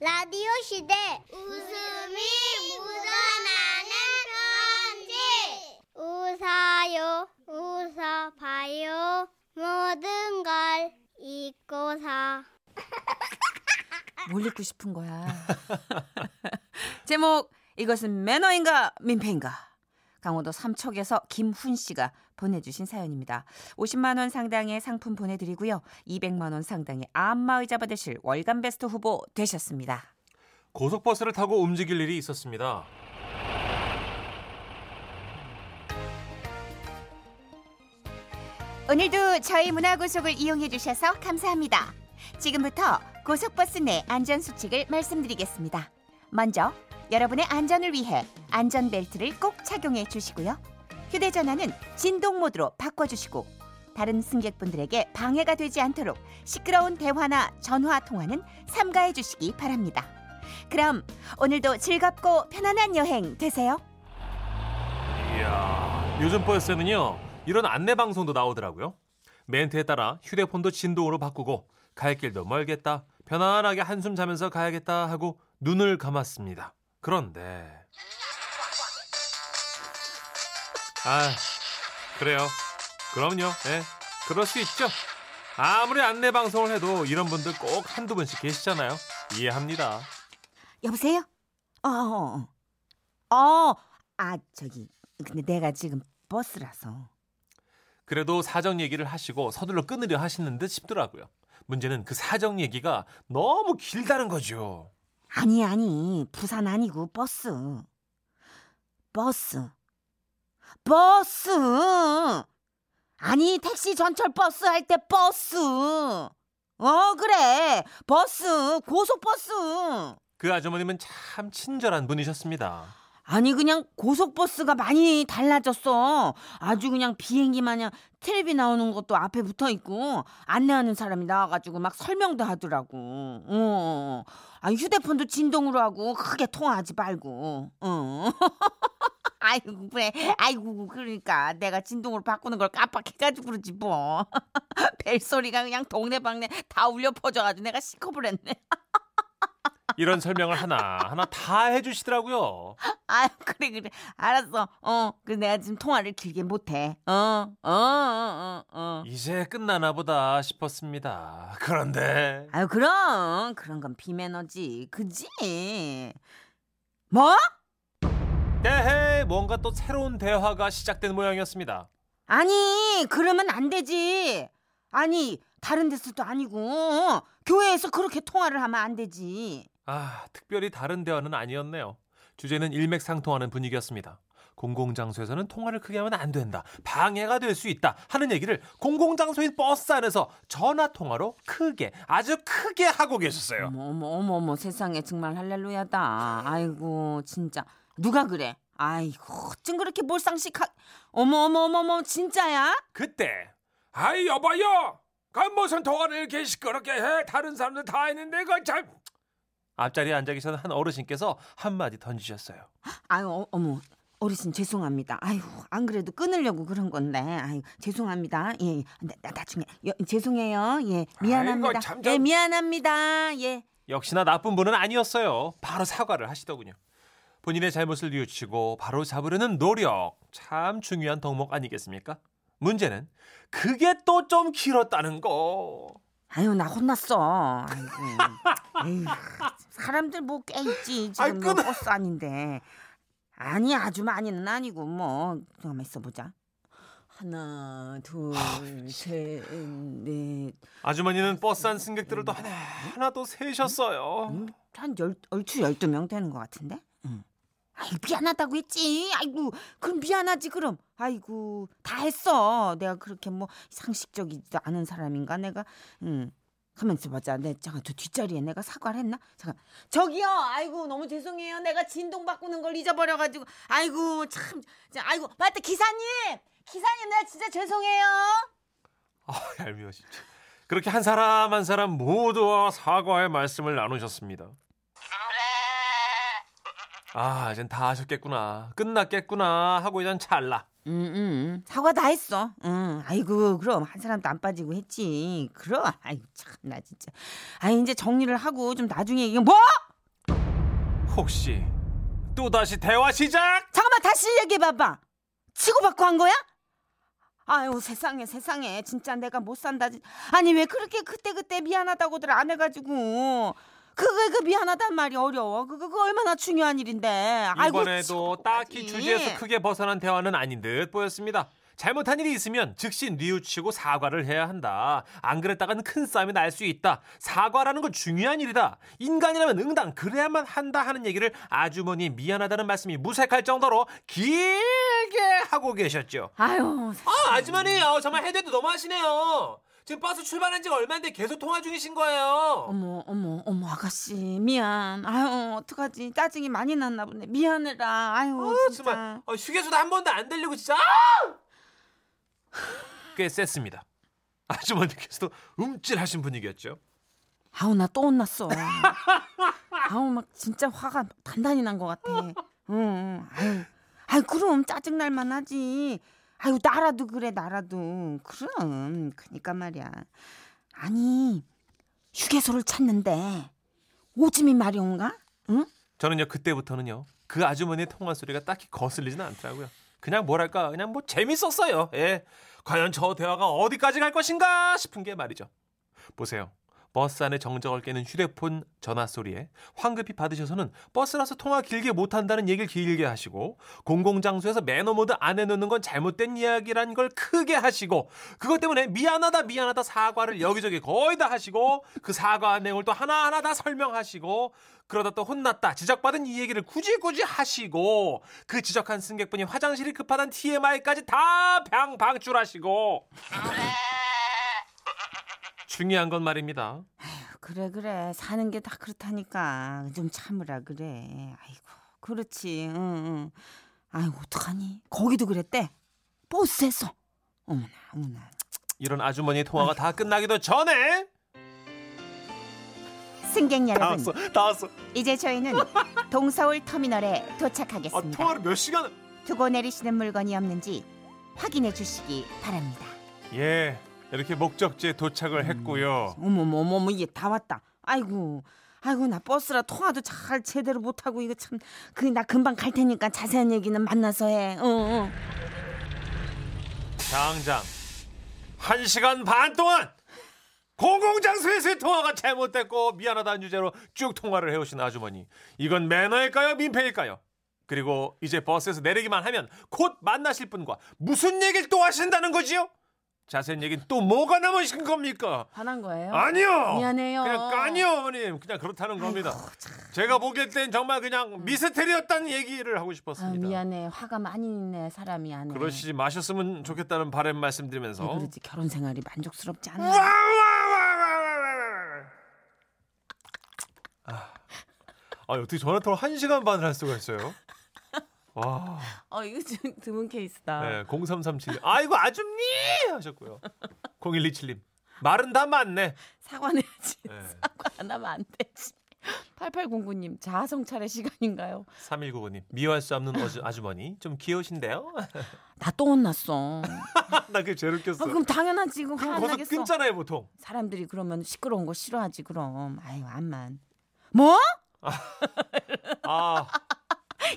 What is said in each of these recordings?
라디오 시대 웃음이 묻어나는 편지 웃어요 웃어봐요 모든 걸 잊고서 뭘 읽고 싶은 거야? 제목 이것은 매너인가 민폐인가? 강원도 삼척에서 김훈 씨가 보내주신 사연입니다. 50만 원 상당의 상품 보내드리고요. 200만 원 상당의 안마의자 받으실 월간 베스트 후보 되셨습니다. 고속버스를 타고 움직일 일이 있었습니다. 오늘도 저희 문화고속을 이용해 주셔서 감사합니다. 지금부터 고속버스 내 안전수칙을 말씀드리겠습니다. 먼저 여러분의 안전을 위해 안전벨트를 꼭 착용해 주시고요. 휴대전화는 진동 모드로 바꿔주시고 다른 승객분들에게 방해가 되지 않도록 시끄러운 대화나 전화 통화는 삼가해 주시기 바랍니다. 그럼 오늘도 즐겁고 편안한 여행 되세요. 이야, 요즘 버스에는요, 이런 안내 방송도 나오더라고요. 멘트에 따라 휴대폰도 진동으로 바꾸고 갈 길도 멀겠다, 편안하게 한숨 자면서 가야겠다 하고 눈을 감았습니다. 그런데 아, 그래요. 그럼요. 예. 그럴 수 있죠. 아무리 안내 방송을 해도 이런 분들 꼭 한두 분씩 계시잖아요. 이해합니다. 여보세요? 어, 어, 어. 어, 아, 저기, 근데 내가 지금 버스라서. 그래도 사정 얘기를 하시고 서둘러 끊으려 하시는 듯 싶더라고요. 문제는 그 사정 얘기가 너무 길다는 거죠. 아니, 아니, 부산 아니고 버스. 버스. 버스! 아니, 택시 전철 버스 할 때 버스. 어, 그래. 버스, 고속버스. 그 아주머님은 참 친절한 분이셨습니다. 아니 그냥 고속버스가 많이 달라졌어. 아주 그냥 비행기 마냥 텔레비 나오는 것도 앞에 붙어 있고 안내하는 사람이 나와가지고 막 설명도 하더라고. 어. 아 휴대폰도 진동으로 하고 크게 통화하지 말고. 어. 아이고 그래. 아이고 그러니까 내가 진동으로 바꾸는 걸 깜빡해가지고 그러지 뭐. 벨소리가 그냥 동네방네 다 울려 퍼져가지고 내가 시커버렸네. 이런 설명을 하나 하나 다 해주시더라고요. 아 그래 그래 알았어. 어, 그 내가 지금 통화를 길게 못해. 어, 어, 어, 어, 어. 이제 끝나나 보다 싶었습니다. 그런데 아유 그럼 그런 건 비매너지, 그지? 뭐? 에헤 뭔가 또 새로운 대화가 시작된 모양이었습니다. 아니 그러면 안 되지. 아니 다른 데서도 아니고 교회에서 그렇게 통화를 하면 안 되지. 아 특별히 다른 대화는 아니었네요. 주제는 일맥상통하는 분위기였습니다. 공공장소에서는 통화를 크게 하면 안 된다. 방해가 될 수 있다. 하는 얘기를 공공장소인 버스 안에서 전화 통화로 크게 아주 크게 하고 계셨어요. 어머 어머 어머 어머 세상에 정말 할렐루야다. 아이고 진짜 누가 그래? 아이고 어쩜 그렇게 몰상식하? 어머 어머 어머 어머 진짜야? 그때 아이 여봐요. 그 무슨 통화를 이렇게 시끄럽게 해? 다른 사람들 다 했는데 그 참. 앞자리에 앉아 계시던 한 어르신께서 한마디 던지셨어요. 아유 어, 어머 어르신 죄송합니다. 아유 안 그래도 끊으려고 그런 건데 아유 죄송합니다. 예 나, 나, 나중에 여, 죄송해요. 예 미안합니다. 아이고, 참, 참. 예 미안합니다. 예 역시나 나쁜 분은 아니었어요. 바로 사과를 하시더군요. 본인의 잘못을 뉘우치고 바로 잡으려는 노력 참 중요한 덕목 아니겠습니까? 문제는 그게 또 좀 길었다는 거. 아유 나 혼났어. 아이고 에휴, 사람들 뭐 꽤 있지 아이, 지금 뭐 끊어. 버스 아닌데 아니 아주 많이는 아니고 뭐 잠깐만 있어 보자. 하나 둘셋넷 아주머니는 버스 안 승객들을 또 하나 하나 또 세셨어요. 음, 한 열, 얼추 12명 되는 것 같은데? 응. 아이, 미안하다고 했지. 아이고, 그럼 미안하지, 그럼. 아이고, 다 했어. 내가 그렇게 뭐 상식적이지도 않은 사람인가, 내가. 응. 가만 있어보자. 내, 잠깐, 저 뒷자리에 내가 사과를 했나? 잠깐. 저기요! 아이고, 너무 죄송해요. 내가 진동 바꾸는 걸 잊어버려가지고. 아이고, 참. 자, 아이고, 맞다, 기사님! 기사님, 내가 진짜 죄송해요. 아, 얄미워 진짜. 그렇게 한 사람 한 사람 모두와 사과의 말씀을 나누셨습니다. 아, 이젠 다 하셨겠구나. 끝났겠구나 하고 이젠 찰나. 응, 응. 사과 다 했어. 응. 아이고, 그럼 한 사람도 안 빠지고 했지. 그럼. 아이고, 참, 나 진짜. 아, 이제 정리를 하고 좀 나중에 이게 뭐? 혹시 또 다시 대화 시작? 잠깐만 다시 얘기해 봐봐. 치고받고 한 거야? 아유 세상에 세상에 진짜 내가 못 산다. 진- 아니 왜 그렇게 그때 그때 미안하다고들 안 해가지고 그거 그 미안하단 말이 어려워. 그거, 얼마나 중요한 일인데. 아이고, 이번에도 딱히 치고까지. 주제에서 크게 벗어난 대화는 아닌 듯 보였습니다. 잘못한 일이 있으면 즉시 뉘우치고 사과를 해야 한다. 안 그랬다가는 큰 싸움이 날 수 있다. 사과라는 건 중요한 일이다. 인간이라면 응당 그래야만 한다 하는 얘기를 아주머니 미안하다는 말씀이 무색할 정도로 길게 하고 계셨죠. 아유 아 아주머니 어, 정말 해대도 너무하시네요. 지금 버스 출발한 지가 얼마인데 계속 통화 중이신 거예요. 어머 어머 어머 아가씨 미안. 아유 어떡하지 짜증이 많이 났나 보네. 미안해라. 아유 어, 진짜. 정말 어, 휴게소도 한 번도 안 들리고 진짜 아! 꽤 셌습니다. 아주머니께서도 움찔하신 분위기였죠. 아우 나 또 혼났어. 아우 막 진짜 화가 단단히 난 것 같아. 응, 응. 아유, 아유 그럼 짜증 날 만 하지. 아유 나라도 그래 나라도 그럼 그니까 말이야. 아니 휴게소를 찾는데 오지미 마려운가? 응? 저는요 그때부터는요 그 아주머니의 통화 소리가 딱히 거슬리지는 않더라고요. 그냥 뭐랄까 그냥 뭐 재밌었어요. 예. 과연 저 대화가 어디까지 갈 것인가 싶은 게 말이죠. 보세요. 버스 안에 정적을 깨는 휴대폰 전화 소리에 황급히 받으셔서는 버스라서 통화 길게 못한다는 얘기를 길게 하시고 공공장소에서 매너 모드 안 해놓는 건 잘못된 이야기란 걸 크게 하시고 그것 때문에 미안하다 미안하다 사과를 여기저기 거의 다 하시고 그 사과 내용을 또 하나하나 다 설명하시고 그러다 또 혼났다 지적받은 이 얘기를 굳이 굳이 하시고 그 지적한 승객분이 화장실이 급하다는 TMI까지 다 방방출하시고 중요한 건 말입니다. 그래 그래 사는 게 다 그렇다니까 좀 참으라 그래. 아이고 그렇지. 응, 응. 아이고 어떡하니? 거기도 그랬대. 버스에서. 어머나 어머나. 이런 아주머니의 통화가 다 끝나기도 전에 승객 다 여러분, 왔어 다 왔어 이제 저희는 동서울 터미널에 아, 도착하겠습니다. 통화를 몇 시간 두고 내리시는 물건이 없는지 확인해 주시기 바랍니다. 예 이렇게 목적지에 도착을 했고요 어머머 어머머 이게 다 왔다. 아이고. 아이고 나 버스라 통화도 잘 제대로 못 하고 이거 참 그 나 금방 갈 테니까 자세한 얘기는 만나서 해. 어, 어. 당장 한 시간 반 동안 공공장소에서의 통화가 잘못됐고 미안하다는 주제로 쭉 통화를 해오신 아주머니 이건 매너일까요 민폐일까요 그리고 이제 버스에서 내리기만 하면 곧 만나실 분과 무슨 얘기를 또 하신다는 거지요 자세한 얘기는 또 뭐가 남으신 겁니까? 화난 거예요? 아니요. 미안해요. 그냥 까니요 어머님. 그냥 그렇다는 겁니다. 제가 보기엔 땐 정말 그냥 미스테리였다는 얘기를 하고 아, 싶었습니다. 미안해. 화가 많이 있네 사람이 안에. 그러시지 마셨으면 좋겠다는 바람 말씀드리면서. 왜 그러지? 결혼 생활이 만족스럽지 않아. 아, 어떻게 전화 통화 한 시간 반을 할 수가 있어요? 와, 어 이거 좀 드문 케이스다. 네, 0337님, 아이고 아줌니 하셨고요. 0127님, 말은 다 맞네. 사과내야지. 네. 사과 안 하면 안 되지. 8809님 자아성 차례 시간인가요? 3199님, 미워할 수 없는 어주, 아주머니, 좀 귀여우신데요? 나 또 혼났어. 나 그게 제일 웃겼어. 아, 그럼 당연하지 그럼 화안 거기서 나겠어. 끊잖아요, 보통. 사람들이 그러면 시끄러운 거 싫어하지 그럼. 아유 암만. 뭐? 아,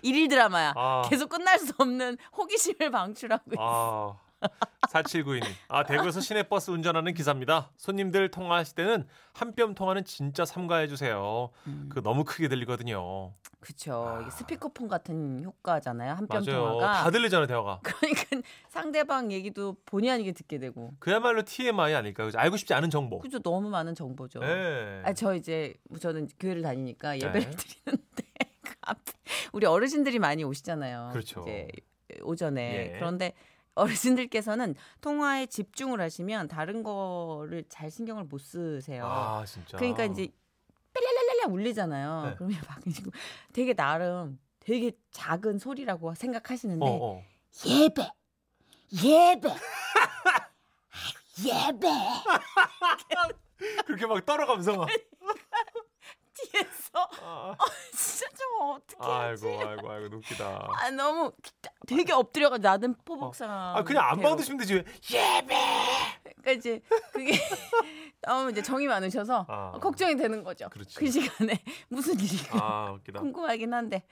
일일 드라마야. 아. 계속 끝날 수 없는 호기심을 방출하고 있어. 아. 4792님. 아, 대구에서 시내버스 운전하는 기사입니다. 손님들 통화하실 때는 한 뼘 통화는 진짜 삼가해 주세요. 음. 그 너무 크게 들리거든요. 그쵸. 이게 스피커폰 같은 효과잖아요. 한뼘 아. 통화가. 다 들리잖아요, 대화가. 그러니까 상대방 얘기도 본의 아니게 듣게 되고. 그야말로 TMI 아닐까요? 알고 싶지 않은 정보. 그죠. 너무 많은 정보죠. 네. 아, 저 이제 저는 교회를 다니니까 예배를 네. 드리는데 우리 어르신들이 많이 오시잖아요. 그렇죠. 이제 오전에 예. 그런데 어르신들께서는 통화에 집중을 하시면 다른 거를 잘 신경을 못 쓰세요. 아, 진짜. 그러니까 이제 뺄랄랄랄라 울리잖아요. 네. 그러면 막 되게 나름 되게 작은 소리라고 생각하시는데 어, 어. 예배 예배 아유, 예배 그렇게 막 떨어가면서 막. 뒤에서 아, 진짜 좀 어떻게? 아이고, 아이고, 아이고, 웃기다. 아 너무 되게 엎드려가 나는 포복상. 아, 그냥 안 받으시면 되지. 왜? 예배! 그러니까 이제 그게 너무 이제 정이 많으셔서 아. 걱정이 되는 거죠. 그렇지. 그 시간에 무슨 일이가 아. 궁금하긴 한데.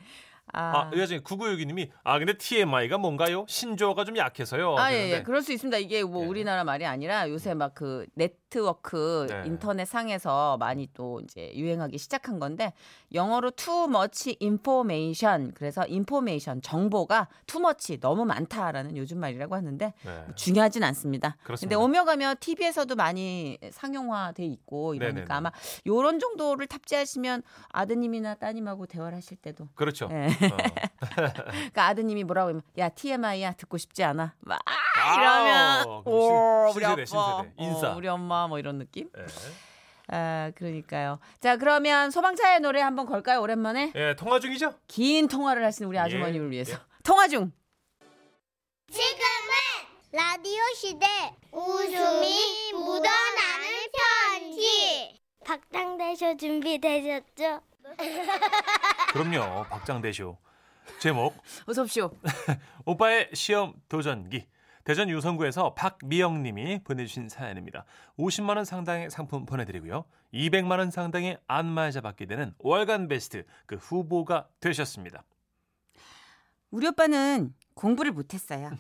아, 아, 이 와중에 9962님이 아 근데 TMI가 뭔가요? 신조어가 좀 약해서요. 아, 예, 예. 그럴 수 있습니다. 이게 뭐 예. 우리나라 말이 아니라 요새 막 그 네트워크 네. 인터넷 상에서 많이 또 이제 유행하기 시작한 건데 영어로 too much information 그래서 information 정보가 too much 너무 많다라는 요즘 말이라고 하는데 네. 중요하진 않습니다. 근데 오며 가며 TV에서도 많이 상용화돼 있고 이러니까 네네네. 아마 요런 정도를 탑재하시면 아드님이나 따님하고 대화를 하실 때도 그렇죠. 예. 어. 그러니까 아드님이 뭐라고 하면 야 TMI야 듣고 싶지 않아 막 이러면 오 신- 우리 아빠 신세대. 인사. 어, 우리 엄마 뭐 이런 느낌 예. 아 그러니까요 자 그러면 소방차의 노래 한번 걸까요 오랜만에 예, 통화 중이죠? 긴 통화를 하시는 우리 예, 아주머니를 위해서 예. 통화 중 지금은 라디오 시대 웃음이 묻어나는 편지 박장대쇼 준비되셨죠? 그럼요. 박장대쇼. 제목 어서 오십시오 오빠의 시험 도전기. 대전 유성구에서 박미영 님이 보내주신 사연입니다. 50만 원 상당의 상품 보내드리고요. 200만 원 상당의 안마의자 받게 되는 월간 베스트 그 후보가 되셨습니다. 우리 오빠는 공부를 못했어요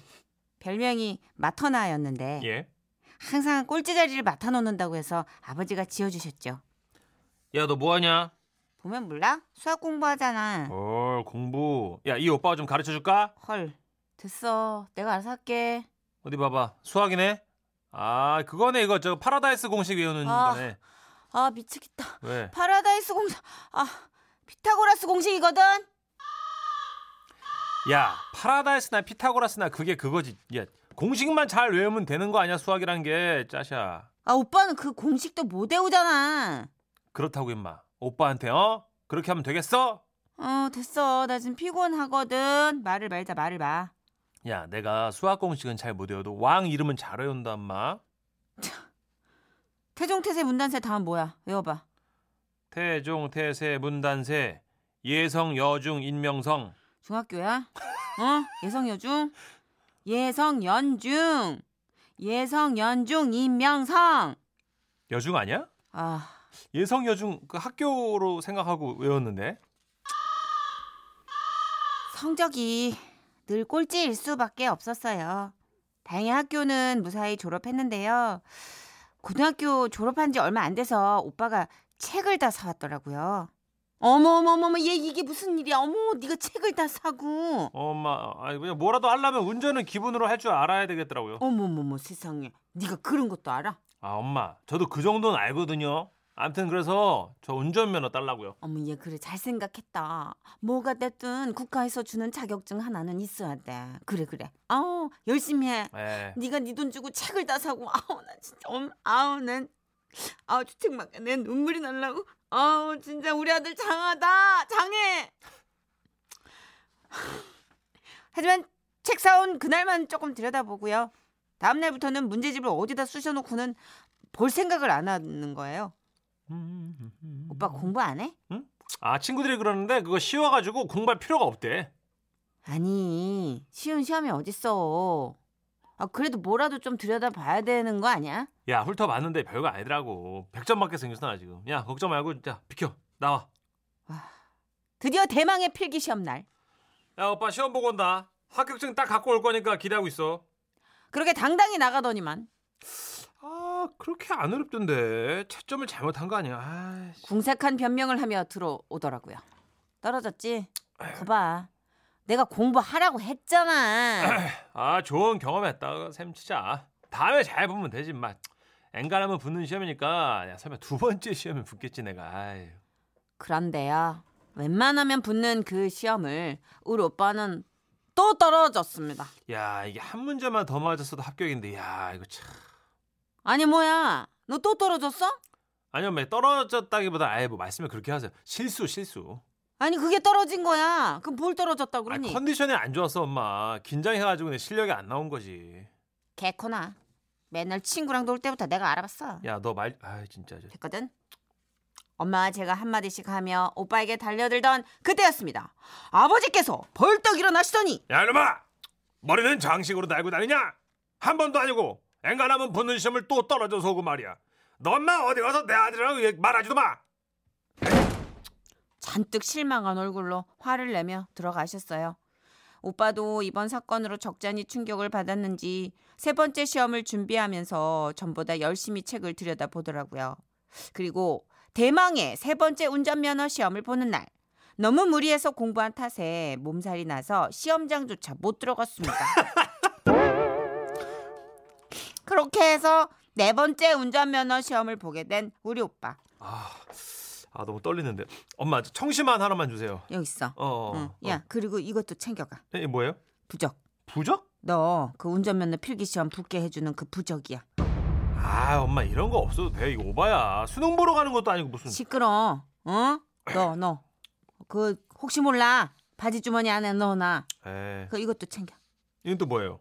별명이 맡아놔였는데 예. 항상 꼴찌 자리를 맡아놓는다고 해서 아버지가 지어주셨죠 야 너 뭐하냐? 보면 몰라? 수학 공부하잖아 어 공부. 야 이 오빠가 좀 가르쳐 줄까? 헐 됐어 내가 알아서 할게 어디 봐봐. 수학이네. 아 그거네 이거 저 파라다이스 공식 외우는 아. 거네. 아 미치겠다 왜? 파라다이스 공식 아 피타고라스 공식이거든 야 파라다이스나 피타고라스나 그게 그거지. 야 공식만 잘 외우면 되는 거 아니야 수학이란 게 짜샤. 아 오빠는 그 공식도 못 외우잖아 그렇다고 임마. 오빠한테 어? 그렇게 하면 되겠어? 어 됐어 나 지금 피곤하거든 말을 말자 말을 봐 야 내가 수학 공식은 잘 못 외워도 왕 이름은 잘 외운다 엄마. 태종태세 문단세 다음 뭐야? 외워봐. 태종 태세 문단세. 예성 여중 인명성. 중학교야? 어? 예성 여중? 예성 연중. 예성 연중 임명성. 여중 아니야? 아. 예성 여중 그 학교로 생각하고 외웠는데. 성적이 늘 꼴찌일 수밖에 없었어요. 다행히 학교는 무사히 졸업했는데요. 고등학교 졸업한 지 얼마 안 돼서 오빠가 책을 다 사왔더라고요. 어머 어머 어머 얘 이게 무슨 일이야? 어머 네가 책을 다 사고. 엄마 아니 그냥 뭐라도 하려면 운전은 기본으로 할 줄 알아야 되겠더라고요. 어머 어머 세상에 네가 그런 것도 알아? 아 엄마 저도 그 정도는 알거든요. 아무튼 그래서 저 운전면허 딸라고요. 어머 얘 그래 잘 생각했다. 뭐가 됐든 국가에서 주는 자격증 하나는 있어야 돼. 그래 그래. 아우 열심히 해. 예. 네가 네 돈 주고 책을 다 사고 아우 나 진짜 엄 아우 난 아우 주책만 내 눈물이 날라고 아우 진짜 우리 아들 장하다 장해 하지만 책 사온 그날만 조금 들여다보고요 다음 날부터는 문제집을 어디다 쑤셔놓고는 볼 생각을 안 하는 거예요 오빠 공부 안 해? 아 친구들이 그러는데 그거 쉬워가지고 공부할 필요가 없대. 아니 쉬운 시험이 어딨어 아 그래도 뭐라도 좀 들여다봐야 되는 거 아니야? 야 훑어봤는데 별거 아니더라고. 100점 맞게 생겼어 나 지금. 야 걱정 말고 자 비켜 나와. 드디어 대망의 필기 시험 날. 야 오빠 시험 보고 온다. 합격증 딱 갖고 올 거니까 기대하고 있어. 그렇게 당당히 나가더니만 아 그렇게 안 어렵던데 채점을 잘못한 거 아니야. 아이씨. 궁색한 변명을 하며 들어오더라고요. 떨어졌지? 거봐. 내가 공부하라고 했잖아. 아 좋은 경험했다 샘 치자. 다음에 잘 보면 되지 마. 엔간하면 붙는 시험이니까 야 설마 두 번째 시험에 붙겠지 내가. 아유. 그런데요. 웬만하면 붙는 그 시험을 우리 오빠는 또 떨어졌습니다. 야 이게 한 문제만 더 맞았어도 합격인데 야 이거 참. 아니 뭐야? 너 또 떨어졌어? 아니요, 매 떨어졌다기보다 아예 뭐 말씀을 그렇게 하세요. 실수, 실수. 아니 그게 떨어진 거야. 그럼 뭘 떨어졌다 아, 그러니? 컨디션이 안 좋았어, 엄마. 긴장해가지고 내 실력이 안 나온 거지. 개코나. 맨날 친구랑 놀 때부터 내가 알아봤어. 야, 너 말, 아, 진짜. 저. 됐거든. 엄마와 제가 한마디씩 하며 오빠에게 달려들던 그때였습니다. 아버지께서 벌떡 일어나시더니 야, 이놈아! 머리는 장식으로 달고 다니냐? 한 번도 아니고 엔간하면 붙는 시험을 또 떨어져서 오고 말이야. 너 엄마 어디 가서 내 아들이라고 말하지도 마. 잔뜩 실망한 얼굴로 화를 내며 들어가셨어요. 오빠도 이번 사건으로 적잖이 충격을 받았는지 세 번째 시험을 준비하면서 전보다 열심히 책을 들여다보더라고요. 그리고 대망의 세 번째 운전면허 시험을 보는 날. 너무 무리해서 공부한 탓에 몸살이 나서 시험장조차 못 들어갔습니다. 그렇게 해서 네 번째 운전면허 시험을 보게 된 우리 오빠. 아, 아 너무 떨리는데. 엄마 저 청심환 하나만 주세요. 여기 있어. 어. 어, 응. 야, 그리고 이것도 챙겨가. 어. 이게 뭐예요? 부적. 부적? 너 그 운전면허 필기 시험 붙게 해주는 그 부적이야. 아, 엄마 이런 거 없어도 돼. 이거 오바야. 수능 보러 가는 것도 아니고 무슨. 시끄러. 어? 너 너. 그 혹시 몰라 바지 주머니 안에 넣어놔. 에. 그 이것도 챙겨. 이건 또 뭐예요?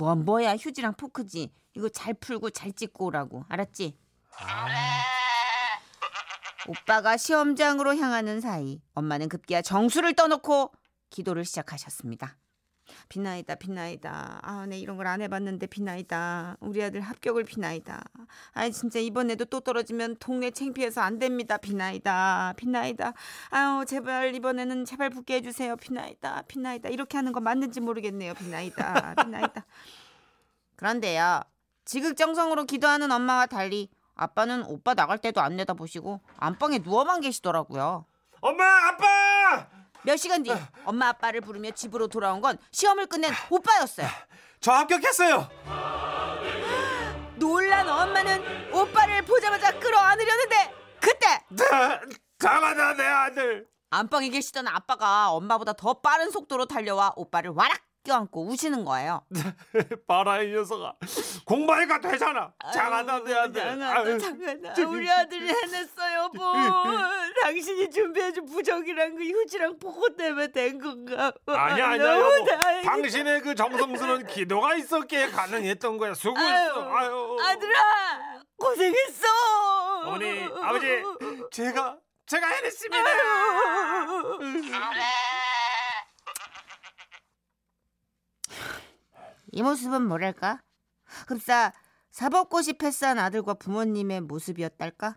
뭐 뭐야 휴지랑 포크지. 이거 잘 풀고 잘 찍고 오라고. 알았지? 오빠가 시험장으로 향하는 사이 엄마는 급기야 정수를 떠놓고 기도를 시작하셨습니다. 빛나이다 빛나이다. 아 내 이런 걸 안 해봤는데 빛나이다. 우리 아들 합격을 빛나이다. 아 진짜 이번에도 또 떨어지면 동네 창피해서 안 됩니다. 빛나이다 빛나이다. 아유 제발 이번에는 제발 붙게 해주세요. 빛나이다 빛나이다. 이렇게 하는 거 맞는지 모르겠네요. 빛나이다 빛나이다. 그런데요 지극정성으로 기도하는 엄마와 달리 아빠는 오빠 나갈 때도 안 내다보시고 안방에 누워만 계시더라고요. 엄마, 아빠! 몇 시간 뒤 엄마 아빠를 부르며 집으로 돌아온 건 시험을 끝낸 오빠였어요. 저 합격했어요. 놀란 엄마는 오빠를 보자마자 끌어안으려는데 그때 장하다 내 아들. 안방에 계시던 아빠가 엄마보다 더 빠른 속도로 달려와 오빠를 와락 껴안고 우시는 거예요. 봐라 이 녀석아. 공부하니까 되잖아. 장하다 내 아들. 장하다 장하다 우리 아들이 해냈어요 뭐 당신이 준비해준 부적이랑 그 휴지랑 포코 때문에 된 건가 아니야 아니야 여보. 다행이다. 당신의 그 정성스러운 기도가 있었기에 가능했던 거야 수고했어 아유, 아유 아들아 고생했어 어머니 아버지 제가 제가 해냈습니다 이 모습은 뭐랄까 흡사 사법고시 패스한 아들과 부모님의 모습이었달까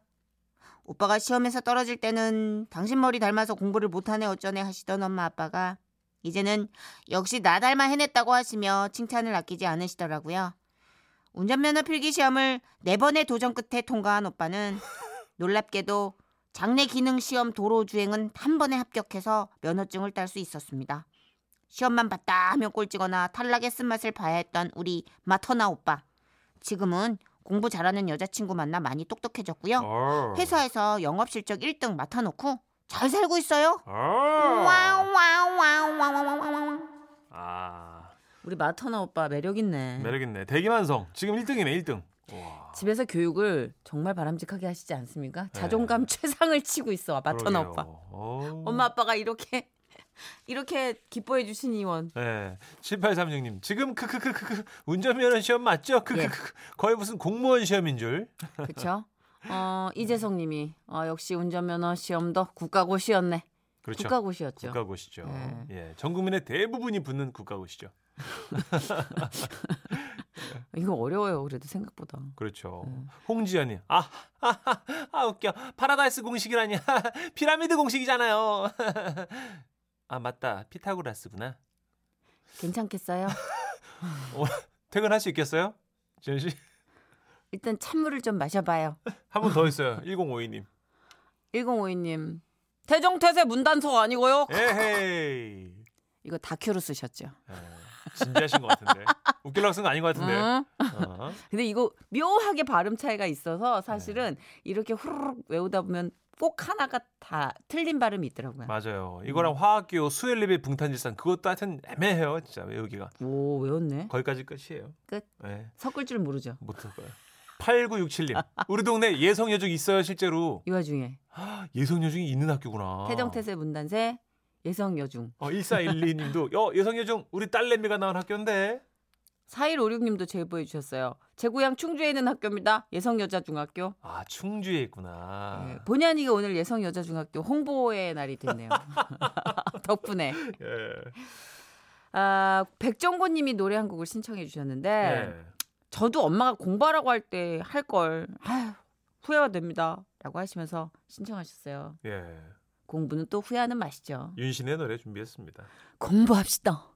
오빠가 시험에서 떨어질 때는 당신 머리 닮아서 공부를 못하네 어쩌네 하시던 엄마 아빠가 이제는 역시 나 닮아 해냈다고 하시며 칭찬을 아끼지 않으시더라고요. 운전면허 필기 시험을 네 번의 도전 끝에 통과한 오빠는 놀랍게도 장내 기능 시험 도로 주행은 한 번에 합격해서 면허증을 딸 수 있었습니다. 시험만 봤다 하면 꼴찌거나 탈락의 쓴맛을 봐야 했던 우리 마터나 오빠. 지금은 공부 잘하는 여자친구 만나 많이 똑똑해졌고요. 어. 회사에서 영업 실적 1등 맡아놓고 잘 살고 있어요. 어. 와와와와와와와. 아 우리 마터나 오빠 매력 있네. 매력 있네 대기만성 지금 1등이네 1등 와 집에서 교육을 정말 바람직하게 하시지 않습니까? 네. 자존감 최상을 치고 있어 마터나 그러게요. 오빠. 어. 엄마 아빠가 이렇게 이렇게 기뻐해 주시니 원. 네. 7836님, 지금 크크크크크 운전면허 시험 맞죠? 크크크 예. 거의 무슨 공무원 시험인 줄. 그렇죠? 어, 이재성 님이 어, 역시 운전면허 시험도 국가고시였네. 그렇죠. 국가고시였죠. 국가고시죠. 네. 예, 전 국민의 대부분이 붙는 국가고시죠. 이거 어려워요. 그래도 생각보다. 그렇죠. 음. 홍지연이 아, 아, 아 웃겨. 파라다이스 공식이라니. 피라미드 공식이잖아요. 아 맞다. 피타고라스구나. 괜찮겠어요? 퇴근할 수 있겠어요? 지연 씨? 일단 찬물을 좀 마셔봐요. 한분더 있어요. 1052님. 1052님. 태종태세 문단속 아니고요. 에헤이. 이거 다큐로 쓰셨죠. 예, 진지하신 것 같은데. 웃기려고 쓴 거 아닌 것 같은데. 응? 어. 근데 이거 묘하게 발음 차이가 있어서 사실은 이렇게 후루룩 외우다 보면 꼭 하나가 다 틀린 발음이 있더라고요. 맞아요. 음. 이거랑 화학기호 수엘립의 붕탄질산 그것도 하여튼 애매해요. 진짜 외우기가. 오 외웠네. 거기까지 끝이에요. 끝. 네, 섞을 줄 모르죠. 못할 거예요. 8967님. 우리 동네 예성여중 있어요, 실제로. 이 와중에 예성여중이 있는 학교구나. 태정태세 문단세 예성여중 어, 1412님도 어, 예성여중 우리 딸내미가 나온 학교인데. 4156님도 제보해 주셨어요. 제 고향 충주에 있는 학교입니다. 예성여자중학교. 아, 충주에 있구나. 네, 본의 아니게 오늘 예성여자중학교 홍보의 날이 됐네요. 덕분에. 예. 아, 백정곤님이 노래 한 곡을 신청해 주셨는데 네. 저도 엄마가 공부하라고 할 때 할 걸. 아휴, 후회가 됩니다. 라고 하시면서 신청하셨어요. 예. 공부는 또 후회하는 맛이죠. 윤신의 노래 준비했습니다. 공부합시다.